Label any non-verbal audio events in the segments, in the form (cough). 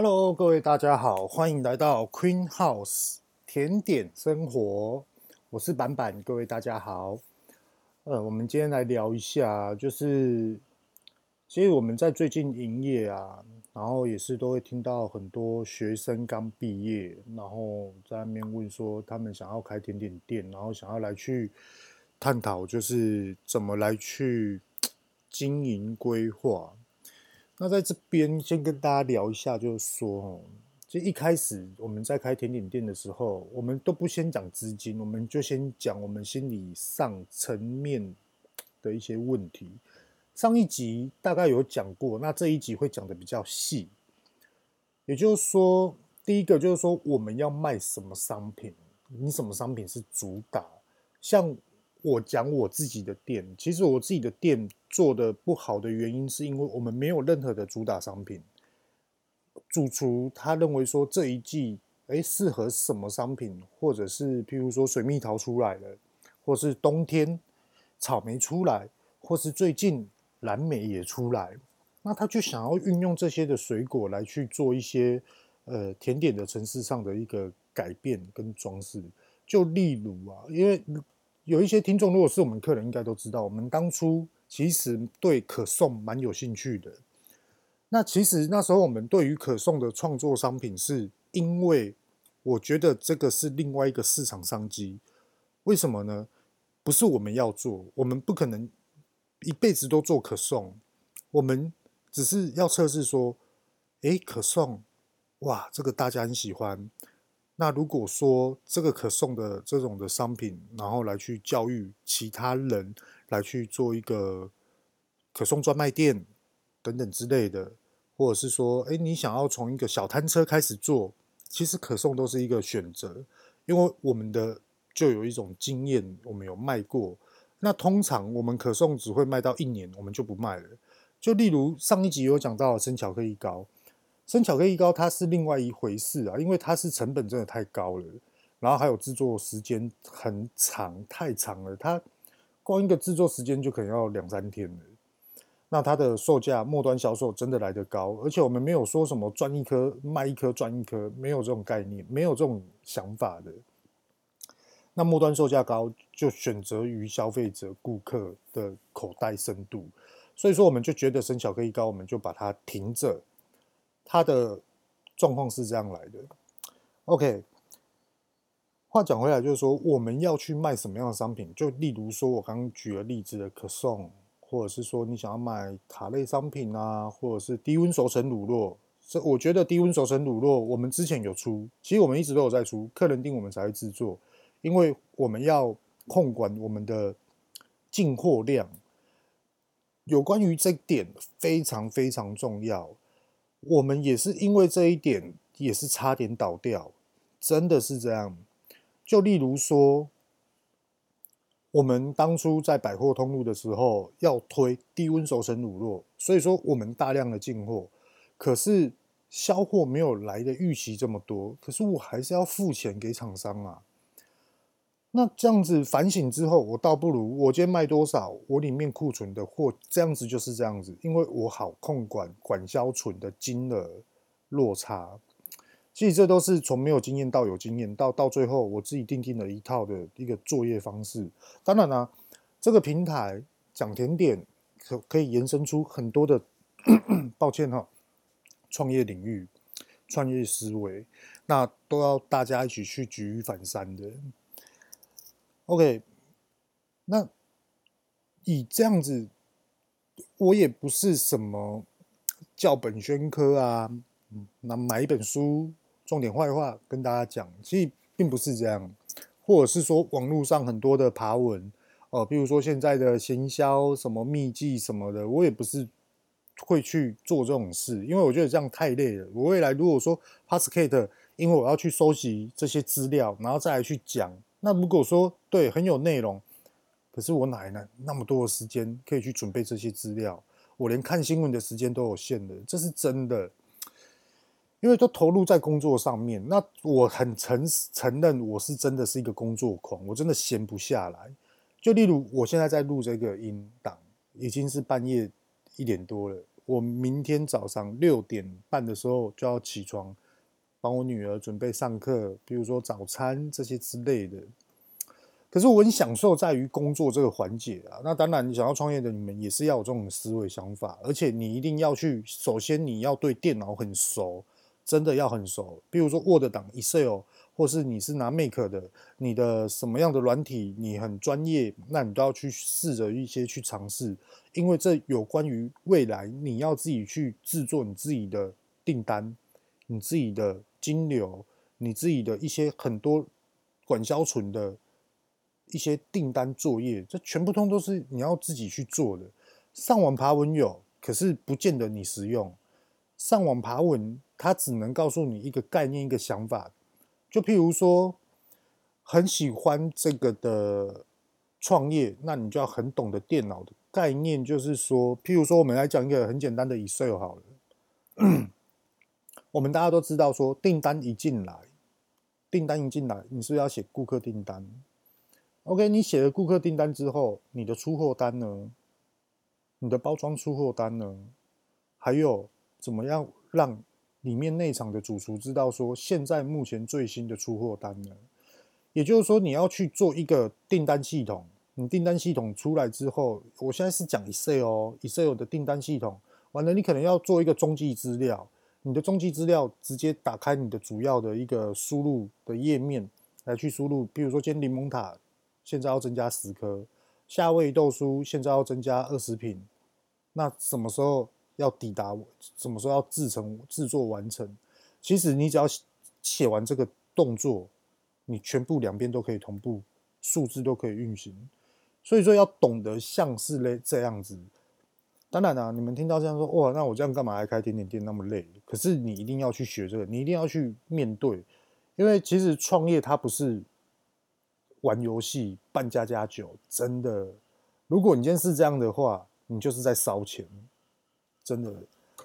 Hello，各位大家好，欢迎来到 Queen House 甜点生活。我是板板，各位大家好。呃，我们今天来聊一下，就是其实我们在最近营业啊，然后也是都会听到很多学生刚毕业，然后在那边问说他们想要开甜点店，然后想要来去探讨，就是怎么来去经营规划。那在这边先跟大家聊一下，就是说，哦，就一开始我们在开甜点店的时候，我们都不先讲资金，我们就先讲我们心理上层面的一些问题。上一集大概有讲过，那这一集会讲的比较细。也就是说，第一个就是说我们要卖什么商品，你什么商品是主打，像。我讲我自己的店，其实我自己的店做的不好的原因，是因为我们没有任何的主打商品。主厨他认为说这一季，诶适合什么商品，或者是譬如说水蜜桃出来了，或是冬天草莓出来，或是最近蓝莓也出来，那他就想要运用这些的水果来去做一些呃甜点的层次上的一个改变跟装饰。就例如啊，因为。有一些听众，如果是我们客人，应该都知道，我们当初其实对可颂蛮有兴趣的。那其实那时候我们对于可颂的创作商品，是因为我觉得这个是另外一个市场商机。为什么呢？不是我们要做，我们不可能一辈子都做可颂，我们只是要测试说，诶，可颂，哇，这个大家很喜欢。那如果说这个可颂的这种的商品，然后来去教育其他人，来去做一个可颂专卖店等等之类的，或者是说，哎，你想要从一个小摊车开始做，其实可颂都是一个选择，因为我们的就有一种经验，我们有卖过。那通常我们可颂只会卖到一年，我们就不卖了。就例如上一集有讲到生巧克力糕。生巧克力糕它是另外一回事啊，因为它是成本真的太高了，然后还有制作时间很长，太长了，它光一个制作时间就可能要两三天了。那它的售价末端销售真的来得高，而且我们没有说什么赚一颗卖一颗赚一颗，没有这种概念，没有这种想法的。那末端售价高，就选择于消费者顾客的口袋深度，所以说我们就觉得生巧克力糕，我们就把它停着。它的状况是这样来的，OK。话讲回来，就是说我们要去卖什么样的商品？就例如说，我刚举了例子的可颂，或者是说你想要买卡类商品啊，或者是低温熟成乳酪。这我觉得低温熟成乳酪，我们之前有出，其实我们一直都有在出，客人订我们才会制作，因为我们要控管我们的进货量。有关于这点非常非常重要。我们也是因为这一点，也是差点倒掉，真的是这样。就例如说，我们当初在百货通路的时候要推低温熟成乳酪，所以说我们大量的进货，可是销货没有来的预期这么多，可是我还是要付钱给厂商啊。那这样子反省之后，我倒不如我今天卖多少，我里面库存的货这样子就是这样子，因为我好控管管销存的金额落差。其实这都是从没有经验到有经验，到到最后我自己定定了一套的一个作业方式。当然呢、这个平台讲甜点可可以延伸出很多的，(clears throat) 抱歉哈，创业领域、创业思维，那都要大家一起去举一反三的。OK，那以这样子，我也不是什么教本宣科啊，那买一本书，重点坏话跟大家讲，其实并不是这样，或者是说网络上很多的爬文哦，比如说现在的行销什么秘籍什么的，我也不是会去做这种事，因为我觉得这样太累了。我未来如果说 Passgate，因为我要去收集这些资料，然后再来去讲。那如果说对很有内容，可是我哪来？那么多的时间可以去准备这些资料？我连看新闻的时间都有限的，这是真的。因为都投入在工作上面，那我很承承认，我是真的是一个工作狂，我真的闲不下来。就例如我现在在录这个音档，已经是半夜一点多了，我明天早上六点半的时候就要起床，帮我女儿准备上课，比如说早餐这些之类的。可是我很享受在于工作这个环节啊。那当然，你想要创业的你们也是要有这种思维想法，而且你一定要去，首先你要对电脑很熟，真的要很熟。比如说 Word 档、Excel。或是你是拿 Make 的，你的什么样的软体你很专业，那你都要去试着一些去尝试，因为这有关于未来你要自己去制作你自己的订单，你自己的金流，你自己的一些很多管销存的一些订单作业，这全部通都是你要自己去做的。上网爬文有，可是不见得你实用。上网爬文，它只能告诉你一个概念，一个想法。就譬如说，很喜欢这个的创业，那你就要很懂得电脑的概念。就是说，譬如说，我们来讲一个很简单的 Excel 好了。我们大家都知道，说订单一进来，订单一进来，你是不是要写顾客订单？OK，你写了顾客订单之后，你的出货单呢？你的包装出货单呢？还有怎么样让？里面内场的主厨知道说，现在目前最新的出货单呢，也就是说你要去做一个订单系统。你订单系统出来之后，我现在是讲 Excel 哦，Excel 的订单系统完了，你可能要做一个中继资料。你的中继资料直接打开你的主要的一个输入的页面来去输入，比如说今天柠檬塔现在要增加十颗，夏威夷豆酥现在要增加二十瓶，那什么时候？要抵达什么时候要制成制作完成？其实你只要写完这个动作，你全部两边都可以同步，数字都可以运行。所以说要懂得像是嘞这样子。当然啦、你们听到这样说，哇，那我这样干嘛还开甜点店那么累？可是你一定要去学这个，你一定要去面对，因为其实创业它不是玩游戏扮家家酒，真的。如果你今天是这样的话，你就是在烧钱。真的，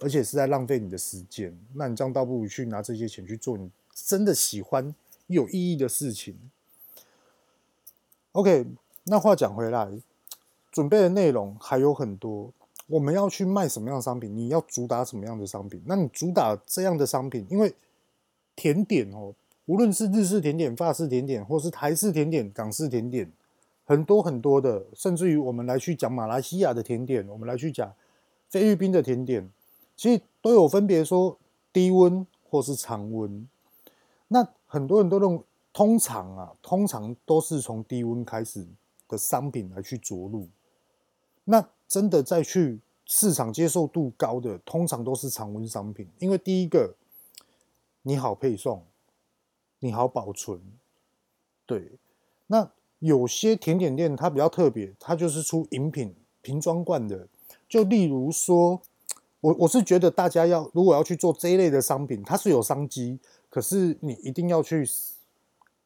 而且是在浪费你的时间。那你这样倒不如去拿这些钱去做你真的喜欢、有意义的事情。OK，那话讲回来，准备的内容还有很多。我们要去卖什么样的商品？你要主打什么样的商品？那你主打这样的商品，因为甜点哦，无论是日式甜点、法式甜点，或是台式甜点、港式甜点，很多很多的，甚至于我们来去讲马来西亚的甜点，我们来去讲。菲律宾的甜点，其实都有分别说低温或是常温。那很多人都认为，通常啊，通常都是从低温开始的商品来去着陆。那真的再去市场接受度高的，通常都是常温商品，因为第一个你好配送，你好保存。对，那有些甜点店它比较特别，它就是出饮品瓶装罐的。就例如说，我我是觉得大家要如果要去做这一类的商品，它是有商机，可是你一定要去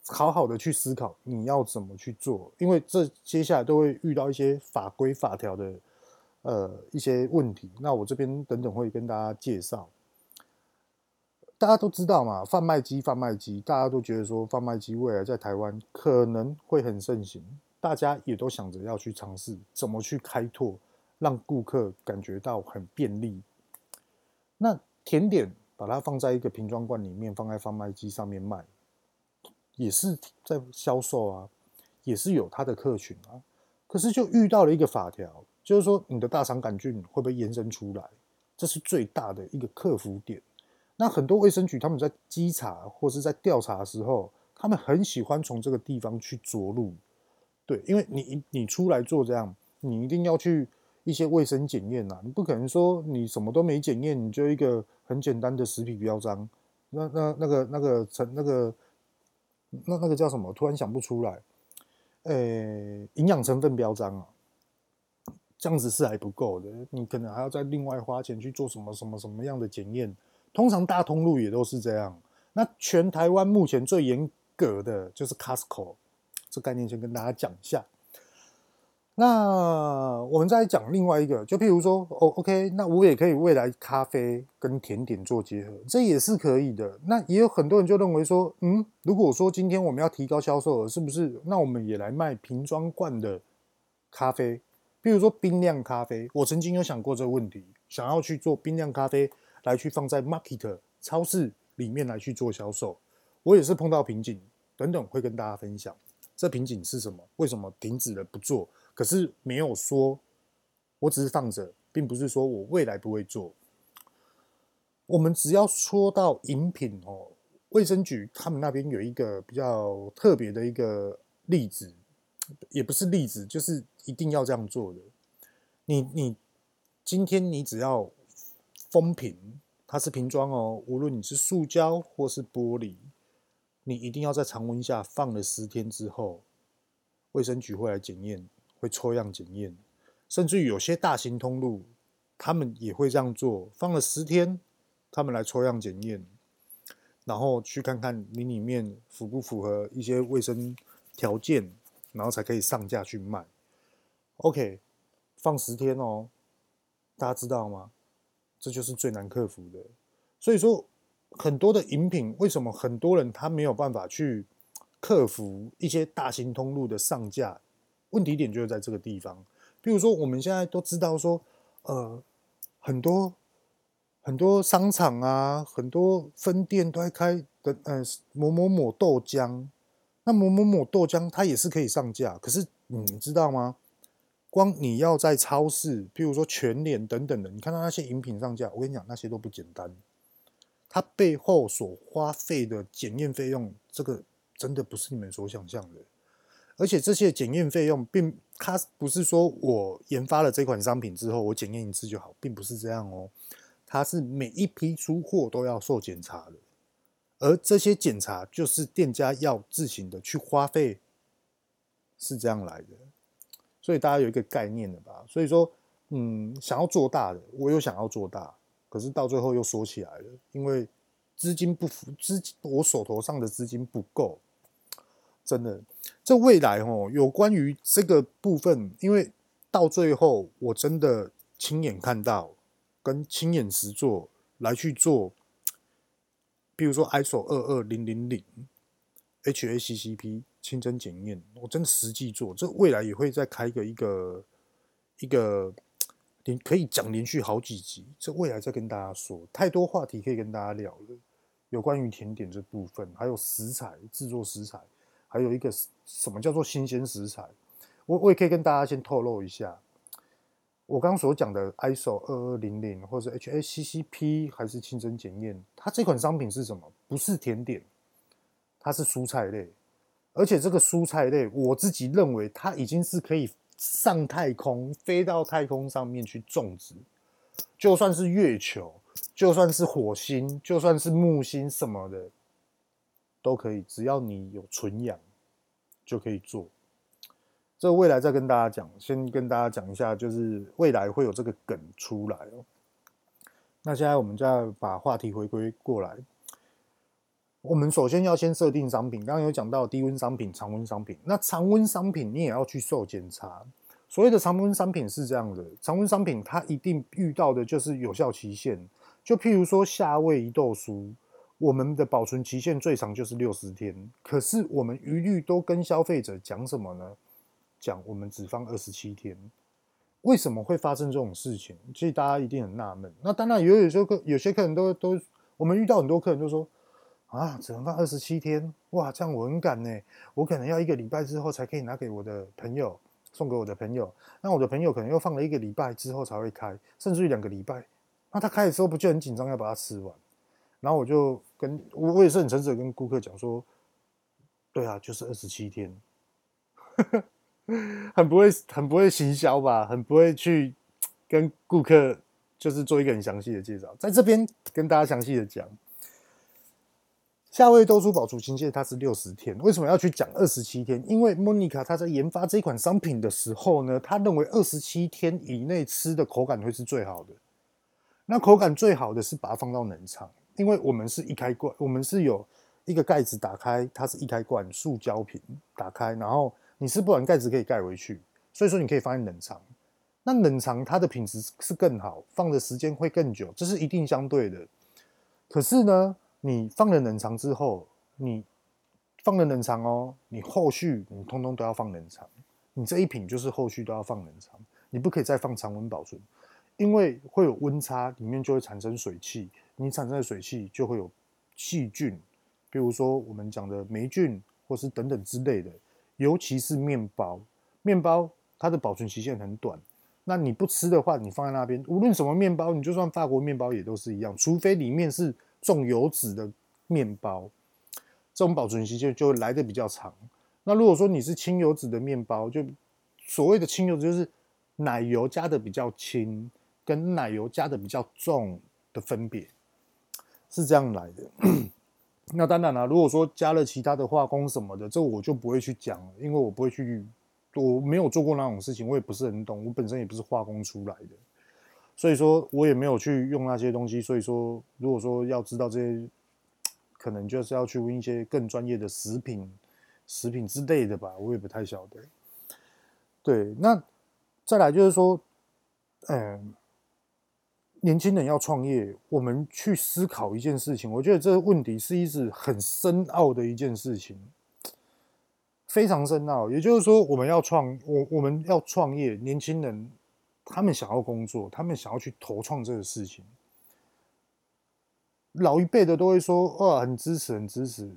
好好的去思考你要怎么去做，因为这接下来都会遇到一些法规法条的呃一些问题。那我这边等等会跟大家介绍。大家都知道嘛，贩卖机，贩卖机，大家都觉得说贩卖机未来在台湾可能会很盛行，大家也都想着要去尝试怎么去开拓。让顾客感觉到很便利。那甜点把它放在一个瓶装罐里面，放在贩卖机上面卖，也是在销售啊，也是有它的客群啊。可是就遇到了一个法条，就是说你的大肠杆菌会不会延伸出来？这是最大的一个克服点。那很多卫生局他们在稽查或是在调查的时候，他们很喜欢从这个地方去着陆。对，因为你你出来做这样，你一定要去。一些卫生检验呐，你不可能说你什么都没检验，你就一个很简单的食品标章，那那那个那个成那个那那个叫什么？突然想不出来。呃、欸，营养成分标章啊，这样子是还不够的，你可能还要再另外花钱去做什么什么什么样的检验。通常大通路也都是这样。那全台湾目前最严格的就是 Costco，这概念先跟大家讲一下。那我们再讲另外一个，就譬如说，哦，OK，那我也可以未来咖啡跟甜点做结合，这也是可以的。那也有很多人就认为说，嗯，如果说今天我们要提高销售额，是不是？那我们也来卖瓶装罐的咖啡，譬如说冰酿咖啡。我曾经有想过这个问题，想要去做冰酿咖啡来去放在 market 超市里面来去做销售，我也是碰到瓶颈，等等会跟大家分享这瓶颈是什么，为什么停止了不做，可是没有说，我只是放着，并不是说我未来不会做。我们只要说到饮品哦，卫生局他们那边有一个比较特别的一个例子。也不是例子，就是一定要这样做的。你你今天你只要封瓶，它是瓶装哦，无论你是塑胶或是玻璃，你一定要在常温下放了十天之后，卫生局会来检验，会抽样检验，甚至于有些大型通路，他们也会这样做，放了十天，他们来抽样检验，然后去看看你里面符不符合一些卫生条件。然后才可以上架去卖。OK，放十天哦，大家知道吗？这就是最难克服的。所以说，很多的饮品为什么很多人他没有办法去克服一些大型通路的上架？问题点就是在这个地方。比如说，我们现在都知道说，呃，很多很多商场啊，很多分店都在开的，呃，某某某豆浆。那某某某豆浆它也是可以上架，可是你知道吗？光你要在超市，譬如说全联等等的，你看到那些饮品上架，我跟你讲，那些都不简单。它背后所花费的检验费用，这个真的不是你们所想象的。而且这些检验费用，并它不是说我研发了这款商品之后，我检验一次就好，并不是这样哦。它是每一批出货都要受检查的。而这些检查就是店家要自行的去花费，是这样来的，所以大家有一个概念的吧？所以说，嗯，想要做大的，我又想要做大，可是到最后又缩起来了，因为资金不符，资我手头上的资金不够，真的，这未来哦，有关于这个部分，因为到最后我真的亲眼看到，跟亲眼实做来去做。比如说 ISO 二二零零零 HACCP 清真检验，我真的实际做，这未来也会再开一个一个一个连可以讲连续好几集，这未来再跟大家说，太多话题可以跟大家聊了。有关于甜点这部分，还有食材制作食材，还有一个什么叫做新鲜食材，我我也可以跟大家先透露一下。我刚所讲的 ISO 二二零零，或者 HACCP 还是清真检验，它这款商品是什么？不是甜点，它是蔬菜类，而且这个蔬菜类，我自己认为它已经是可以上太空，飞到太空上面去种植，就算是月球，就算是火星，就算是木星什么的，都可以，只要你有纯氧，就可以做。这未来再跟大家讲，先跟大家讲一下，就是未来会有这个梗出来哦。那现在我们再把话题回归过来，我们首先要先设定商品，刚刚有讲到低温商品、常温商品。那常温商品你也要去受检查。所谓的常温商品是这样的，常温商品它一定遇到的就是有效期限。就譬如说夏威夷豆酥，我们的保存期限最长就是六十天，可是我们一律都跟消费者讲什么呢？讲我们只放二十七天，为什么会发生这种事情？其实大家一定很纳闷。那当然有有些客有些客人都都，我们遇到很多客人就说啊，只能放二十七天，哇，这样我很赶呢，我可能要一个礼拜之后才可以拿给我的朋友，送给我的朋友。那我的朋友可能又放了一个礼拜之后才会开，甚至于两个礼拜。那他开的时候不就很紧张要把它吃完？然后我就跟我我也是很诚实的跟顾客讲说，对啊，就是二十七天。(laughs) 很不会，很不会行销吧？很不会去跟顾客就是做一个很详细的介绍。在这边跟大家详细的讲，夏威夷豆酥保存期限它是六十天，为什么要去讲二十七天？因为莫妮卡她在研发这款商品的时候呢，她认为二十七天以内吃的口感会是最好的。那口感最好的是把它放到冷藏，因为我们是一开罐，我们是有一个盖子打开，它是一开罐塑胶瓶打开，然后。你是不完盖子可以盖回去，所以说你可以放在冷藏。那冷藏它的品质是更好，放的时间会更久，这是一定相对的。可是呢，你放了冷藏之后，你放了冷藏哦，你后续你通通都要放冷藏。你这一瓶就是后续都要放冷藏，你不可以再放常温保存，因为会有温差，里面就会产生水汽，你产生的水汽就会有细菌，比如说我们讲的霉菌，或是等等之类的。尤其是面包，面包它的保存期限很短，那你不吃的话，你放在那边，无论什么面包，你就算法国面包也都是一样，除非里面是重油脂的面包，这种保存期限就会来的比较长。那如果说你是轻油脂的面包，就所谓的轻油脂就是奶油加的比较轻，跟奶油加的比较重的分别，是这样来的。(clears throat) 那当然了，如果说加了其他的化工什么的，这我就不会去讲了，因为我不会去，我没有做过那种事情，我也不是很懂，我本身也不是化工出来的，所以说我也没有去用那些东西。所以说，如果说要知道这些，可能就是要去问一些更专业的食品、食品之类的吧，我也不太晓得。对，那再来就是说，嗯。年轻人要创业，我们去思考一件事情。我觉得这个问题是一直很深奥的一件事情，非常深奥。也就是说，我们要创，我我们要创业，年轻人他们想要工作，他们想要去投创这个事情。老一辈的都会说：“哇，很支持，很支持。”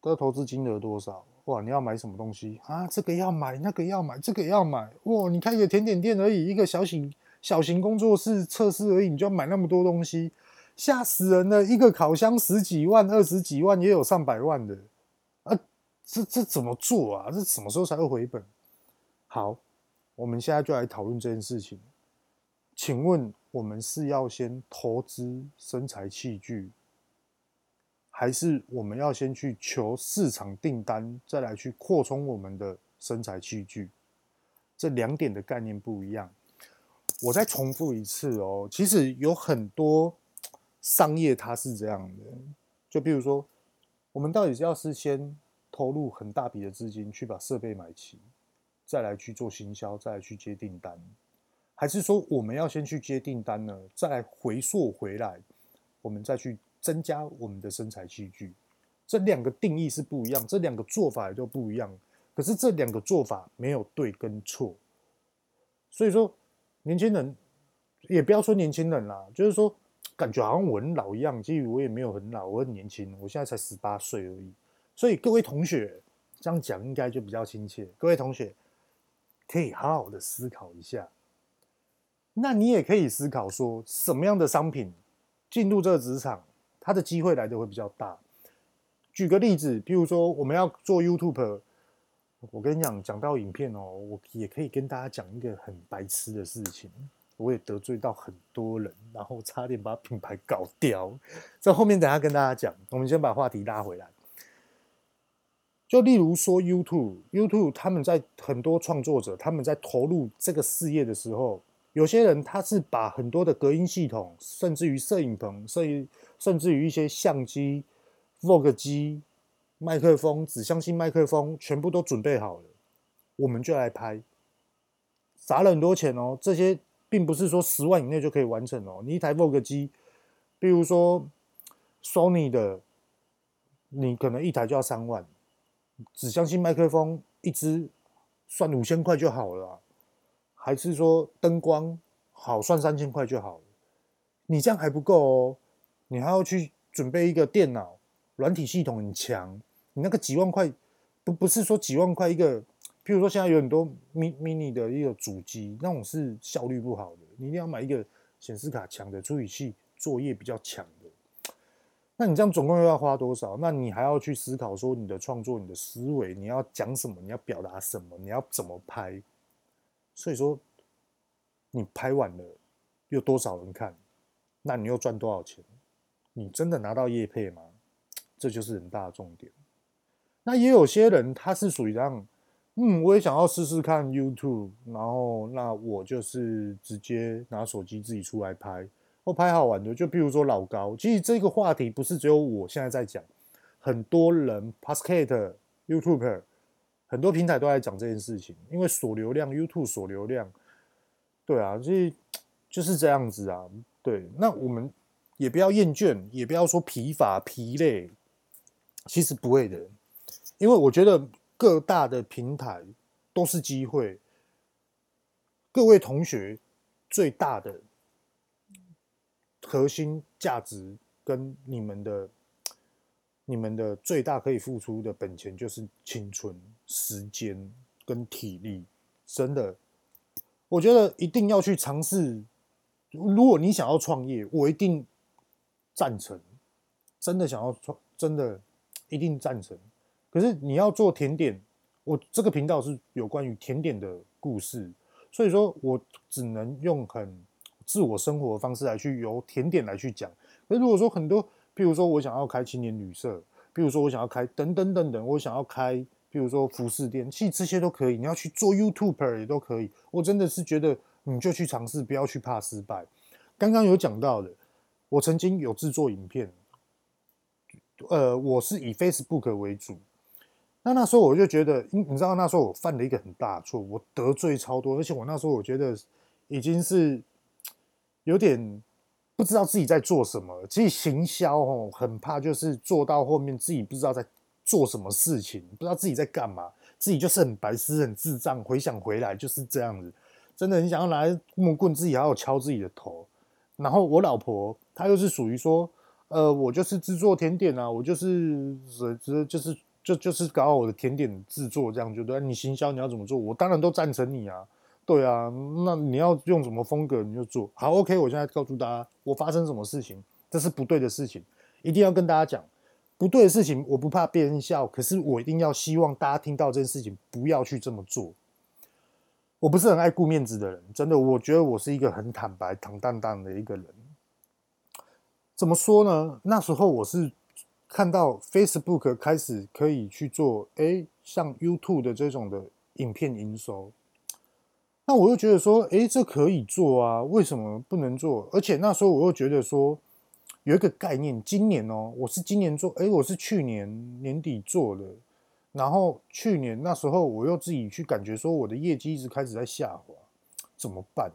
的投资金额多少？哇，你要买什么东西啊？这个要买，那个要买，这个要买。哇，你开一个甜点店而已，一个小型。小型工作室测试而已，你就要买那么多东西，吓死人了！一个烤箱十几万、二十几万，也有上百万的啊！这这怎么做啊？这什么时候才会回本？好，我们现在就来讨论这件事情。请问，我们是要先投资生财器具，还是我们要先去求市场订单，再来去扩充我们的生财器具？这两点的概念不一样。我再重复一次哦，其实有很多商业它是这样的，就比如说，我们到底是要是先投入很大笔的资金去把设备买齐，再来去做行销，再来去接订单，还是说我们要先去接订单呢，再来回溯回来，我们再去增加我们的生产器具？这两个定义是不一样，这两个做法也都不一样。可是这两个做法没有对跟错，所以说。年轻人也不要说年轻人啦，就是说感觉好像我很老一样。其实我也没有很老，我很年轻，我现在才十八岁而已。所以各位同学这样讲应该就比较亲切。各位同学可以好好的思考一下。那你也可以思考说，什么样的商品进入这个职场，它的机会来的会比较大。举个例子，譬如说我们要做 YouTube。我跟你讲，讲到影片哦，我也可以跟大家讲一个很白痴的事情。我也得罪到很多人，然后差点把品牌搞掉。在后面等下跟大家讲。我们先把话题拉回来。就例如说 YouTube，YouTube 他们在很多创作者他们在投入这个事业的时候，有些人他是把很多的隔音系统，甚至于摄影棚，甚至甚至于一些相机、Vlog 机。麦克风、指向性麦克风全部都准备好了，我们就来拍，砸了很多钱哦。这些并不是说十万以内就可以完成哦。你一台 Vogue 机，比如说 Sony 的，你可能一台就要三万，指向性麦克风一支算五千块就好了，还是说灯光好算三千块就好了？你这样还不够哦，你还要去准备一个电脑，软体系统很强。你那个几万块，不不是说几万块一个，譬如说现在有很多 mini 的一个主机，那种是效率不好的，你一定要买一个显示卡强的，处理器作业比较强的。那你这样总共又要花多少？那你还要去思考说你的创作、你的思维，你要讲什么？你要表达什么？你要怎么拍？所以说，你拍完了有多少人看？那你又赚多少钱？你真的拿到业配吗？这就是很大的重点。那也有些人他是属于这样，嗯，我也想要试试看 YouTube，然后那我就是直接拿手机自己出来拍，或拍好玩的，就比如说老高。其实这个话题不是只有我现在在讲，很多人 p a s c a t、YouTuber，很多平台都在讲这件事情，因为锁流量，YouTube 锁流量，对啊，所以就是这样子啊。对，那我们也不要厌倦，也不要说疲乏、疲累，其实不会的。因为我觉得各大的平台都是机会，各位同学最大的核心价值跟你们的、你们的最大可以付出的本钱就是青春、时间跟体力。真的，我觉得一定要去尝试。如果你想要创业，我一定赞成。真的想要创，真的一定赞成。可是你要做甜点，我这个频道是有关于甜点的故事，所以说我只能用很自我生活的方式来去由甜点来去讲。那如果说很多，譬如说我想要开青年旅社，譬如说我想要开等等等等，我想要开，譬如说服饰店，其实这些都可以。你要去做 YouTuber 也都可以。我真的是觉得你就去尝试，不要去怕失败。刚刚有讲到的，我曾经有制作影片。呃，我是以 Facebook 为主，那那时候我就觉得，你你知道那时候我犯了一个很大错，我得罪超多，而且我那时候我觉得已经是有点不知道自己在做什么。其实行销哦，很怕就是做到后面自己不知道在做什么事情，不知道自己在干嘛，自己就是很白痴、很智障。回想回来就是这样子，真的很想要拿木棍，自己还要敲自己的头。然后我老婆她又是属于说。呃，我就是制作甜点啊，我就是只只就是就就是搞好我的甜点制作这样就对。你行销你要怎么做，我当然都赞成你啊。对啊，那你要用什么风格你就做好。OK，我现在告诉大家，我发生什么事情，这是不对的事情，一定要跟大家讲，不对的事情，我不怕别人笑，可是我一定要希望大家听到这件事情，不要去这么做。我不是很爱顾面子的人，真的，我觉得我是一个很坦白、坦荡荡的一个人。怎么说呢？那时候我是看到 Facebook 开始可以去做，哎，像 YouTube 的这种的影片营收，那我又觉得说，哎，这可以做啊，为什么不能做？而且那时候我又觉得说，有一个概念，今年哦，我是今年做，哎，我是去年年底做的，然后去年那时候我又自己去感觉说，我的业绩一直开始在下滑，怎么办？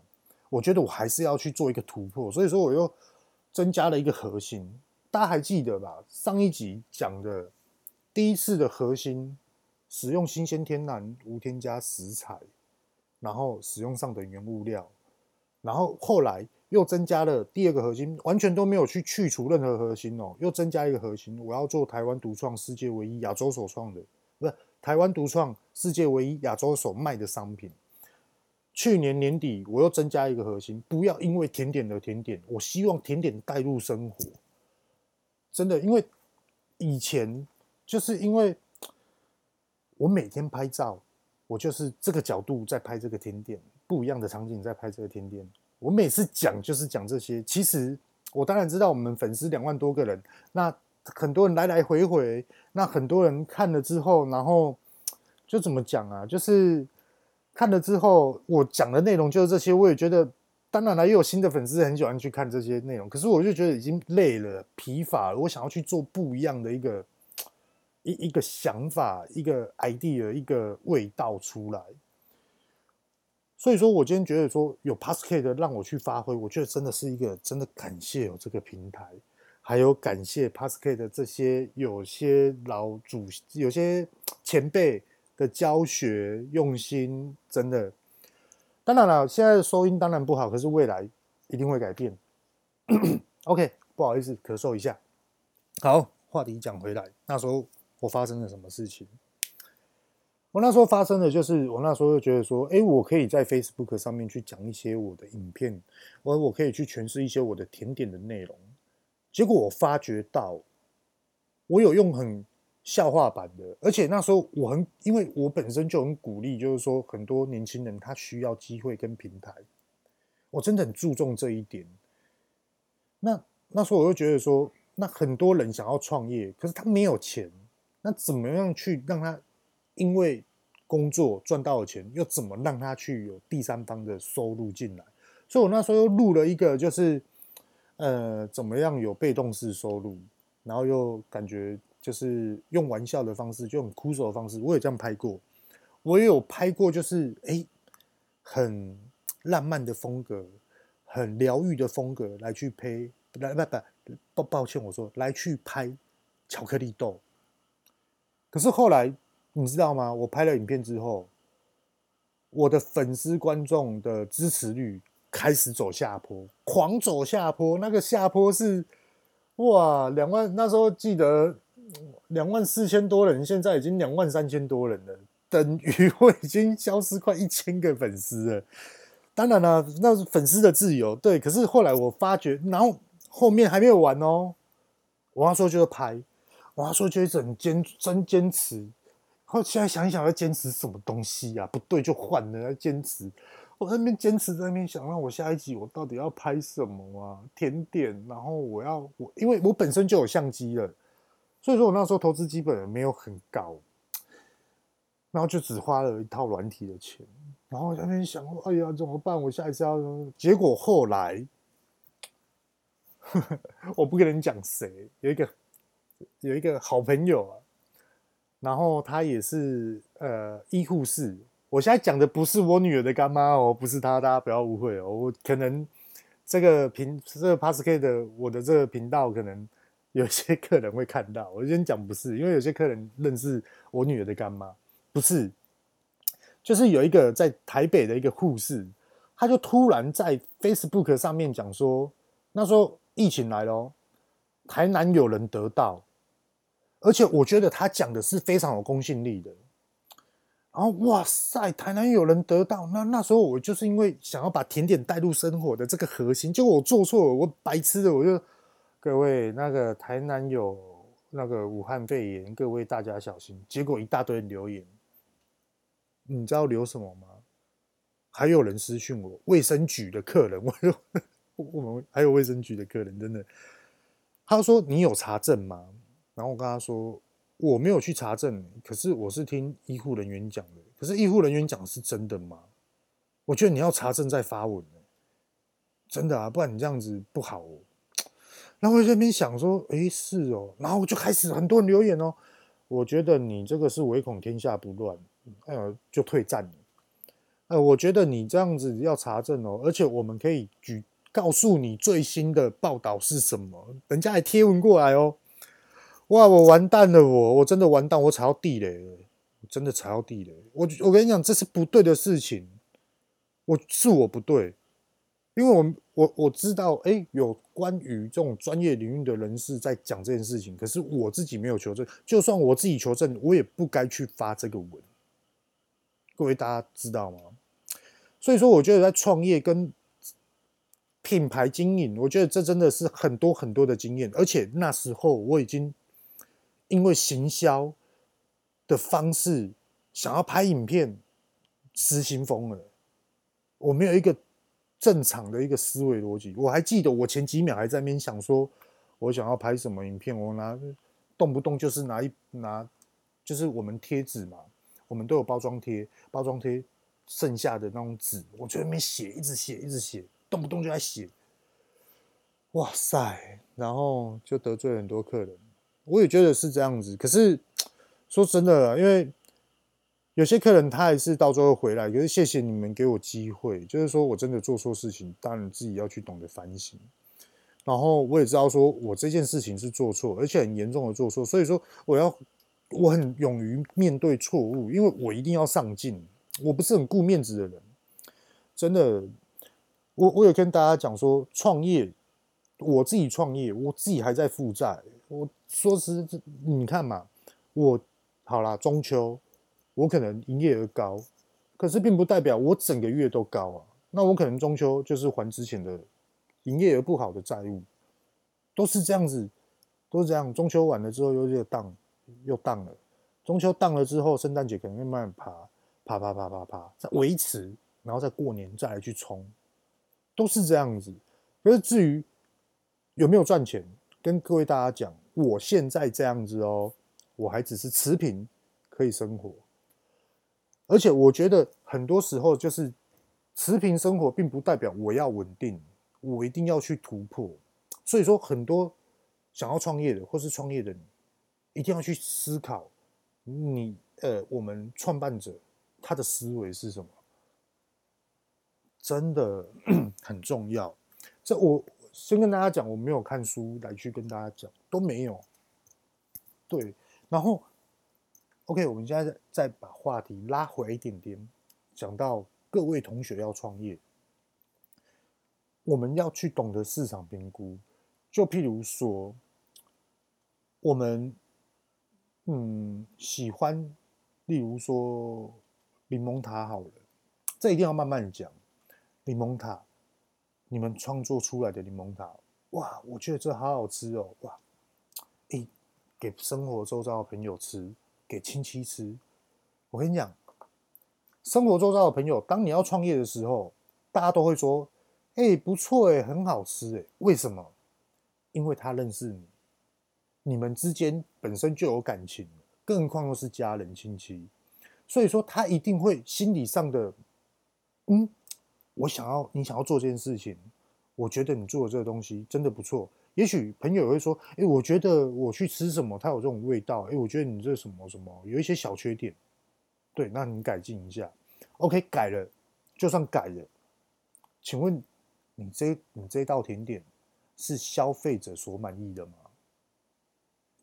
我觉得我还是要去做一个突破，所以说我又。增加了一个核心，大家还记得吧？上一集讲的第一次的核心，使用新鲜天然无添加食材，然后使用上等原物料，然后后来又增加了第二个核心，完全都没有去去除任何核心哦，又增加一个核心，我要做台湾独创、世界唯一、亚洲首创的，不是台湾独创、世界唯一、亚洲首卖的商品。去年年底，我又增加一个核心，不要因为甜点而甜点。我希望甜点带入生活，真的，因为以前就是因为我每天拍照，我就是这个角度在拍这个甜点，不一样的场景在拍这个甜点。我每次讲就是讲这些。其实我当然知道，我们粉丝两万多个人，那很多人来来回回，那很多人看了之后，然后就怎么讲啊？就是。看了之后，我讲的内容就是这些。我也觉得，当然了，也有新的粉丝很喜欢去看这些内容。可是我就觉得已经累了、疲乏了。我想要去做不一样的一个一一个想法、一个 idea、一个味道出来。所以说我今天觉得说有 Passkey 让我去发挥，我觉得真的是一个真的感谢有这个平台，还有感谢 Passkey 的这些有些老主、有些前辈。的教学用心真的，当然了，现在的收音当然不好，可是未来一定会改变。(coughs) OK，不好意思，咳嗽一下。好，话题讲回来，那时候我发生了什么事情？我那时候发生的就是，我那时候就觉得说，哎，我可以在 Facebook 上面去讲一些我的影片，我我可以去诠释一些我的甜点的内容。结果我发觉到，我有用很。笑话版的，而且那时候我很，因为我本身就很鼓励，就是说很多年轻人他需要机会跟平台，我真的很注重这一点。那那时候我就觉得说，那很多人想要创业，可是他没有钱，那怎么样去让他因为工作赚到了钱，又怎么让他去有第三方的收入进来？所以我那时候又录了一个，就是呃，怎么样有被动式收入，然后又感觉。就是用玩笑的方式，就很酷手的方式，我有这样拍过。我也有拍过，就是哎，很浪漫的风格，很疗愈的风格来去拍，来不不不，抱歉，我说来去拍巧克力豆。可是后来你知道吗？我拍了影片之后，我的粉丝观众的支持率开始走下坡，狂走下坡。那个下坡是哇，两万那时候记得两万四千多人，现在已经两万三千多人了，等于我已经消失快一千个粉丝了。当然了，那是粉丝的自由，对。可是后来我发觉，然后后面还没有完哦。我要说就是拍，我要说就是很坚真坚持。后现在想一想，要坚持什么东西呀、啊？不对就换了，要坚持。我那边坚持，在那边想，让我下一集我到底要拍什么啊？甜点，然后我要我，因为我本身就有相机了，所以说我那时候投资基本没有很高，然后就只花了一套软体的钱。然后在那边想说，哎呀，怎么办？我下一次要……结果后来，(laughs) 我不跟你讲谁，有一个有一个好朋友啊，然后他也是呃医护士。我现在讲的不是我女儿的干妈哦，不是她，大家不要误会哦。我可能这个频这个 Pascal 的我的这个频道，可能有些客人会看到。我先讲不是，因为有些客人认识我女儿的干妈，不是。就是有一个在台北的一个护士，他就突然在 Facebook 上面讲说，那时候疫情来了，台南有人得到，而且我觉得他讲的是非常有公信力的。然后哇塞，台南有人得到，那那时候我就是因为想要把甜点带入生活的这个核心，结果我做错了，我白痴的，我就各位那个台南有那个武汉肺炎，各位大家小心。结果一大堆人留言。你知道留什么吗？还有人私讯我，卫生局的客人，(laughs) 我有我们还有卫生局的客人，真的，他说你有查证吗？然后我跟他说我没有去查证，可是我是听医护人员讲的，可是医护人员讲是真的吗？我觉得你要查证再发文，真的啊，不然你这样子不好。然后我在那边想说，诶，是哦，然后我就开始很多人留言哦，我觉得你这个是唯恐天下不乱。哎，就退战了。呃，我觉得你这样子要查证哦，而且我们可以举告诉你最新的报道是什么，人家还贴文过来哦。哇，我完蛋了，我我真的完蛋，我踩到地雷了，真的踩到地雷。我我跟你讲，这是不对的事情，我是我不对，因为我我我知道，哎，有关于这种专业领域的人士在讲这件事情，可是我自己没有求证，就算我自己求证，我也不该去发这个文。各位大家知道吗？所以说，我觉得在创业跟品牌经营，我觉得这真的是很多很多的经验。而且那时候我已经因为行销的方式想要拍影片失心疯了，我没有一个正常的一个思维逻辑。我还记得我前几秒还在那边想说，我想要拍什么影片，我拿动不动就是拿一拿，就是我们贴纸嘛。我们都有包装贴，包装贴剩下的那种纸，我就在那边写，一直写，一直写，动不动就在写。哇塞！然后就得罪很多客人，我也觉得是这样子。可是说真的，因为有些客人他还是到最后回来，可是谢谢你们给我机会，就是说我真的做错事情，当然自己要去懂得反省。然后我也知道说我这件事情是做错，而且很严重的做错，所以说我要。我很勇于面对错误，因为我一定要上进。我不是很顾面子的人，真的。我我有跟大家讲说，创业，我自己创业，我自己还在负债。我说实，你看嘛，我好啦，中秋我可能营业额高，可是并不代表我整个月都高啊。那我可能中秋就是还之前的营业额不好的债务，都是这样子，都是这样。中秋完了之后又热荡。又荡了，中秋荡了之后，圣诞节可能会慢慢爬，爬爬爬爬爬，再维持，然后再过年再来去冲，都是这样子。可是至于有没有赚钱，跟各位大家讲，我现在这样子哦，我还只是持平可以生活，而且我觉得很多时候就是持平生活，并不代表我要稳定，我一定要去突破。所以说，很多想要创业的或是创业的。一定要去思考，你呃，我们创办者他的思维是什么？真的 (clears throat) 很重要。这我先跟大家讲，我没有看书来去跟大家讲，都没有。对，然后 OK，我们现在再把话题拉回一点点，讲到各位同学要创业，我们要去懂得市场评估。就譬如说，我们嗯喜欢，例如说柠檬塔好了，这一定要慢慢讲。柠檬塔，你们创作出来的柠檬塔，哇，我觉得这好好吃哦，哇，诶，给生活周遭的朋友吃，给亲戚吃。我跟你讲，生活周遭的朋友，当你要创业的时候，大家都会说，诶，不错诶，很好吃诶，为什么？因为他认识你，你们之间本身就有感情，更何况又是家人亲戚，所以说他一定会心理上的，嗯。我想要你想要做这件事情，我觉得你做的这个东西真的不错。也许朋友会说：“哎，我觉得我去吃什么，它有这种味道。哎，我觉得你这什么什么有一些小缺点，对，那你改进一下。OK，改了，就算改了，请问你这你这道甜点是消费者所满意的吗？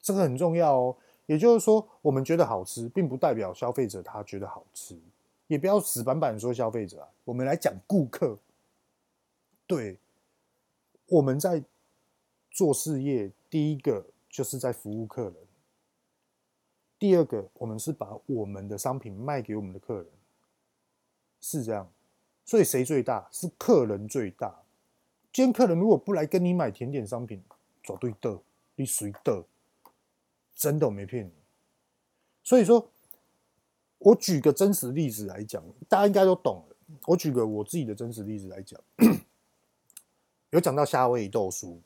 这个很重要哦。也就是说，我们觉得好吃，并不代表消费者他觉得好吃。”也不要死板板说消费者啊，我们来讲顾客。对，我们在做事业，第一个就是在服务客人，第二个我们是把我们的商品卖给我们的客人，是这样。所以谁最大？是客人最大。今天客人如果不来跟你买甜点商品，走对的，你谁的？真的我没骗你。所以说。我举个真实例子来讲，大家应该都懂了。我举个我自己的真实例子来讲，(coughs) 有讲到夏威夷豆酥。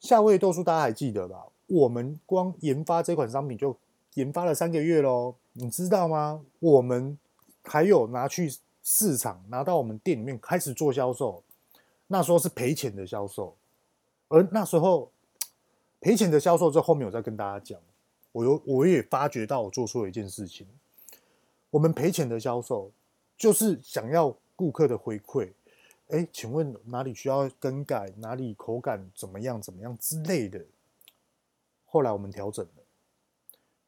夏威夷豆酥大家还记得吧？我们光研发这款商品就研发了三个月喽，你知道吗？我们还有拿去市场，拿到我们店里面开始做销售，那时候是赔钱的销售。而那时候赔钱的销售，这后面我再跟大家讲。我有我也发觉到我做错了一件事情。我们赔钱的销售，就是想要顾客的回馈。哎，请问哪里需要更改？哪里口感怎么样？怎么样之类的。后来我们调整了，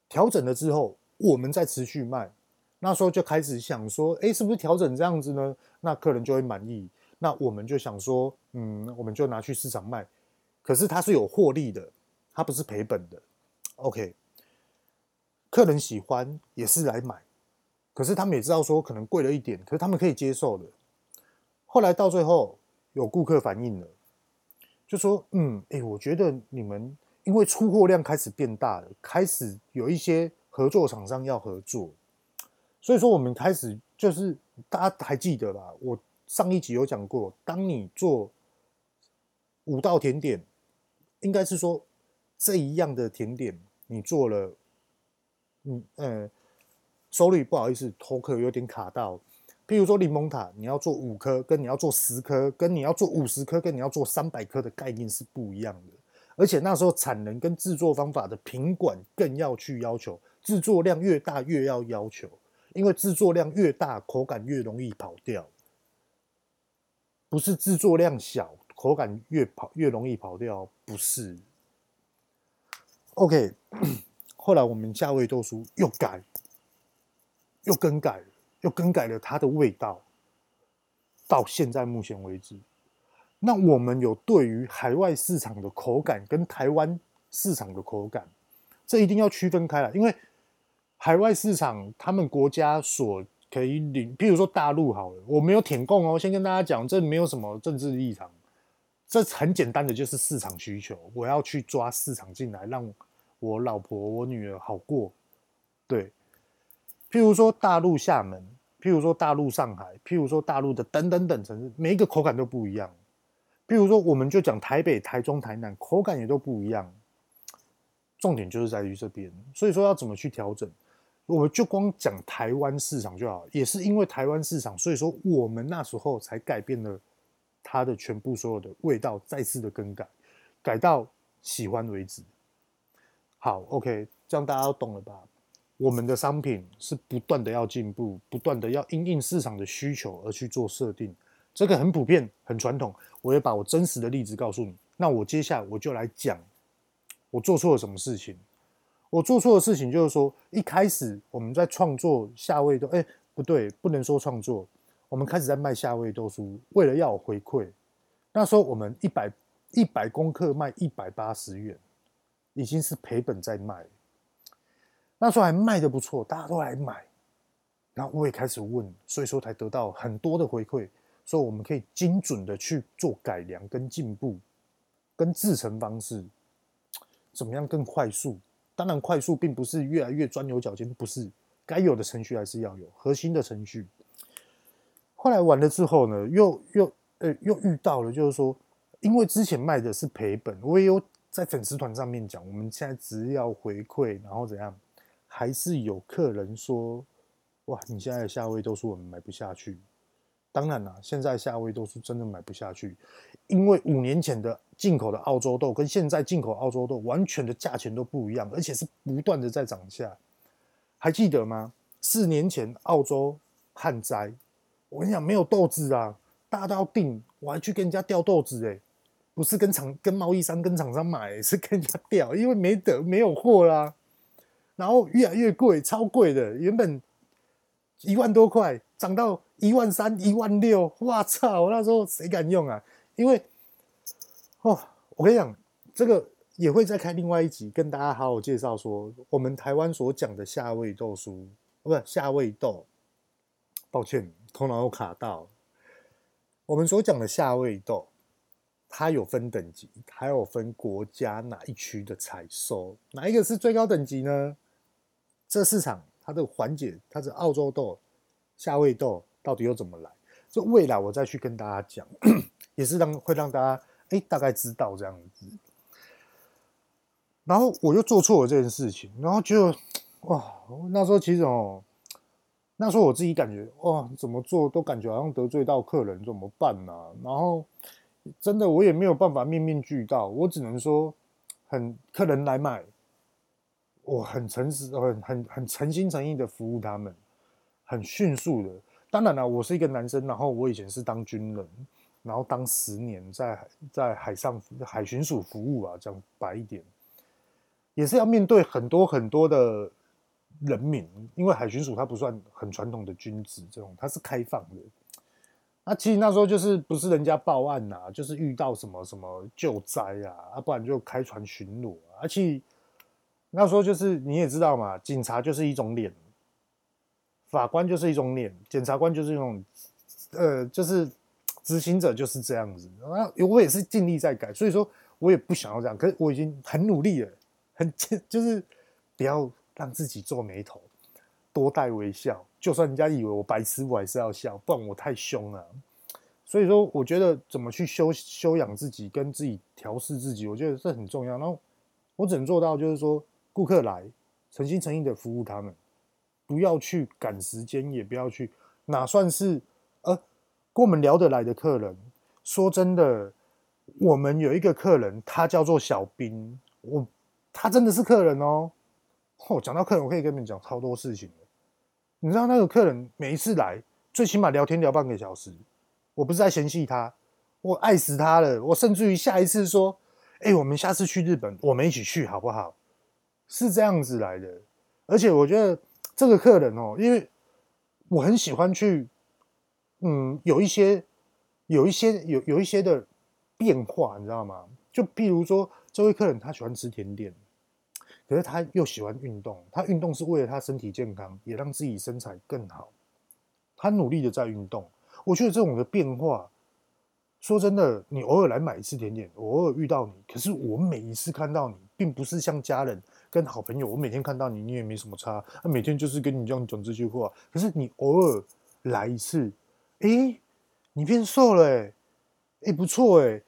调整了之后，我们再持续卖。那时候就开始想说，哎，是不是调整这样子呢？那客人就会满意。那我们就想说，嗯，我们就拿去市场卖。可是它是有获利的，它不是赔本的。OK，客人喜欢也是来买。可是他们也知道说可能贵了一点，可是他们可以接受的。后来到最后有顾客反映了，就说：“嗯，哎，我觉得你们因为出货量开始变大了，开始有一些合作厂商要合作，所以说我们开始就是大家还记得吧？我上一集有讲过，当你做五道甜点，应该是说这一样的甜点，你做了，嗯。呃”收率不好意思，头壳有点卡到。譬如说柠檬塔，你要做五颗，跟你要做十颗，跟你要做五十颗，跟你要做三百颗的概念是不一样的。而且那时候产能跟制作方法的品管更要去要求，制作量越大越要要求，因为制作量越大，口感越容易跑掉。不是制作量小，口感越跑越容易跑掉，不是。OK，后来我们夏威夷豆酥又改。又更改，又更改了它的味道。到现在目前为止，那我们有对于海外市场的口感跟台湾市场的口感，这一定要区分开来。因为海外市场他们国家所可以领，譬如说大陆好了，我没有舔共哦，先跟大家讲，这没有什么政治立场，这很简单的就是市场需求，我要去抓市场进来，让我老婆我女儿好过，对。譬如说大陆厦门，譬如说大陆上海，譬如说大陆的等等等城市，每一个口感都不一样。譬如说，我们就讲台北、台中、台南，口感也都不一样。重点就是在于这边，所以说要怎么去调整，我们就光讲台湾市场就好。也是因为台湾市场，所以说我们那时候才改变了它的全部所有的味道，再次的更改，改到喜欢为止。好，OK，这样大家都懂了吧？我们的商品是不断的要进步，不断的要因应市场的需求而去做设定，这个很普遍、很传统。我也把我真实的例子告诉你。那我接下来我就来讲，我做错了什么事情。我做错的事情就是说，一开始我们在创作夏威都，哎，不对，不能说创作。我们开始在卖夏威夷豆酥，为了要回馈，那时候我们一百一百公克卖一百八十元，已经是赔本在卖。那时候还卖的不错，大家都来买。然后我也开始问，所以说才得到很多的回馈，说我们可以精准的去做改良跟进步，跟制成方式怎么样更快速。当然，快速并不是越来越钻牛角尖，不是，该有的程序还是要有核心的程序。后来完了之后呢，又又呃又遇到了，就是说，因为之前卖的是赔本，我也有在粉丝团上面讲，我们现在只要回馈，然后怎样，还是有客人说，哇，你现在的夏威都是我们买不下去。当然啦，现在夏威都是真的买不下去，因为五年前的进口的澳洲豆跟现在进口澳洲豆完全的价钱都不一样，而且是不断的在涨价。还记得吗？四年前澳洲旱灾。我跟你讲，没有豆子啊，大家都要订，我还去跟人家调豆子哎，不是跟厂、跟贸易商、跟厂商买，是跟人家调，因为没得没有货啦。然后越来越贵，超贵的，原本一万多块，涨到一万三、一万六，哇操！我那时候谁敢用啊？因为哦，我跟你讲，这个也会再开另外一集，跟大家好好介绍说，我们台湾所讲的夏威豆酥，不是夏威豆，抱歉。头脑有卡到。我们所讲的夏威豆，它有分等级，还有分国家哪一区的采收，哪一个是最高等级呢？这市场它的环节，它的澳洲豆、夏威豆到底又怎么来？这未来我再去跟大家讲，(clears throat) 也是让会让大家哎大概知道这样子。然后我又做错了这件事情，然后就哇，那时候其实哦。那时候我自己感觉哇，怎么做都感觉好像得罪到客人，怎么办呢、然后真的我也没有办法面面俱到，我只能说很客人来买，我很诚实、很很很诚心诚意的服务他们，很迅速的。当然了，我是一个男生，然后我以前是当军人，然后当十年在在海上海巡署服务啊，讲白一点，也是要面对很多很多的。人民，因为海巡署它不算很传统的军职，这种它是开放的。那其实那时候就是不是人家报案呐、啊，就是遇到什么什么救灾啊，啊，不然就开船巡逻。而且那时候就是你也知道嘛，警察就是一种脸，法官就是一种脸，检察官就是一种，呃，就是执行者就是这样子。那我也是尽力在改，所以说我也不想要这样，可是我已经很努力了，很 (laughs) 就是不要。让自己皱眉头，多带微笑。就算人家以为我白痴，我还是要笑，不然我太凶了。所以说，我觉得怎么去修修养自己，跟自己调试自己，我觉得这很重要。然后我只能做到，就是说，顾客来，诚心诚意的服务他们，不要去赶时间，也不要去哪算是呃跟我们聊得来的客人。说真的，我们有一个客人，他叫做小兵，我他真的是客人哦。哦，讲到客人，我可以跟你们讲超多事情的。你知道那个客人每一次来，最起码聊天聊半个小时。我不是在嫌弃他，我爱死他了。我甚至于下一次说，哎，我们下次去日本，我们一起去好不好？是这样子来的。而且我觉得这个客人哦，因为我很喜欢去，嗯，有一些有一些有有一些的变化，你知道吗？就譬如说，这位客人他喜欢吃甜点。可是他又喜欢运动，他运动是为了他身体健康，也让自己身材更好。他努力的在运动，我觉得这种的变化，说真的，你偶尔来买一次甜点，我偶尔遇到你，可是我每一次看到你，并不是像家人跟好朋友，我每天看到你，你也没什么差，他每天就是跟你这样讲这句话。可是你偶尔来一次，诶，你变瘦了，诶，诶，不错，诶。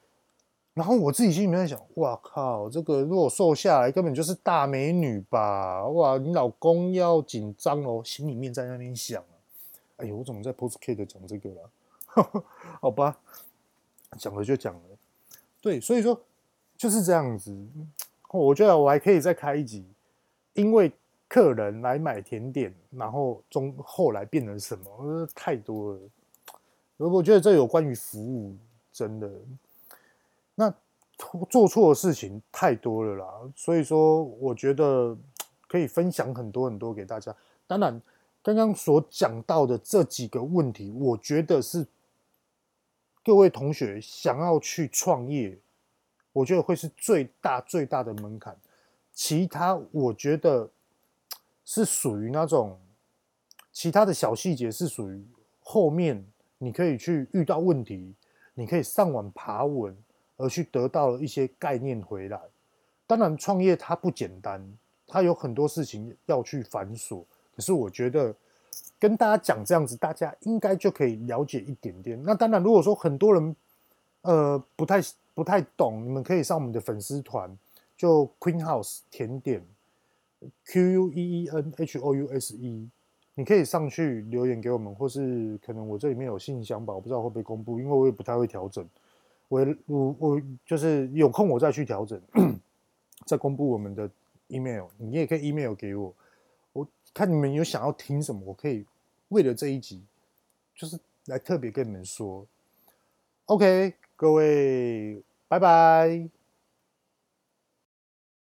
然后我自己心里面在想，哇靠，这个如果瘦下来，根本就是大美女吧？哇，你老公要紧张哦，心里面在那边想啊。哎呦，我怎么在 post cake 讲这个了？(laughs) 好吧，讲了就讲了。对，所以说就是这样子。我觉得我还可以再开一集，因为客人来买甜点，然后中后来变成什么？太多了。我觉得这有关于服务，真的。那做错的事情太多了啦，所以说我觉得可以分享很多很多给大家。当然，刚刚所讲到的这几个问题，我觉得是各位同学想要去创业，我觉得会是最大最大的门槛。其他我觉得是属于那种，其他的小细节是属于后面你可以去遇到问题，你可以上网爬文，而去得到了一些概念回来。当然，创业它不简单，它有很多事情要去繁琐。可是我觉得跟大家讲这样子，大家应该就可以了解一点点。那当然，如果说很多人呃不太不太懂，你们可以上我们的粉丝团。就 Queen House 甜点，Q U E E N H O U S E，你可以上去留言给我们，或是可能我这里面有信箱吧，我不知道会不会公布，因为我也不太会调整。我我我就是有空我再去调整，(coughs) 再公布我们的 email，你也可以 email 给我，我看你们有想要听什么，我可以为了这一集，就是来特别跟你们说。OK，各位，拜拜。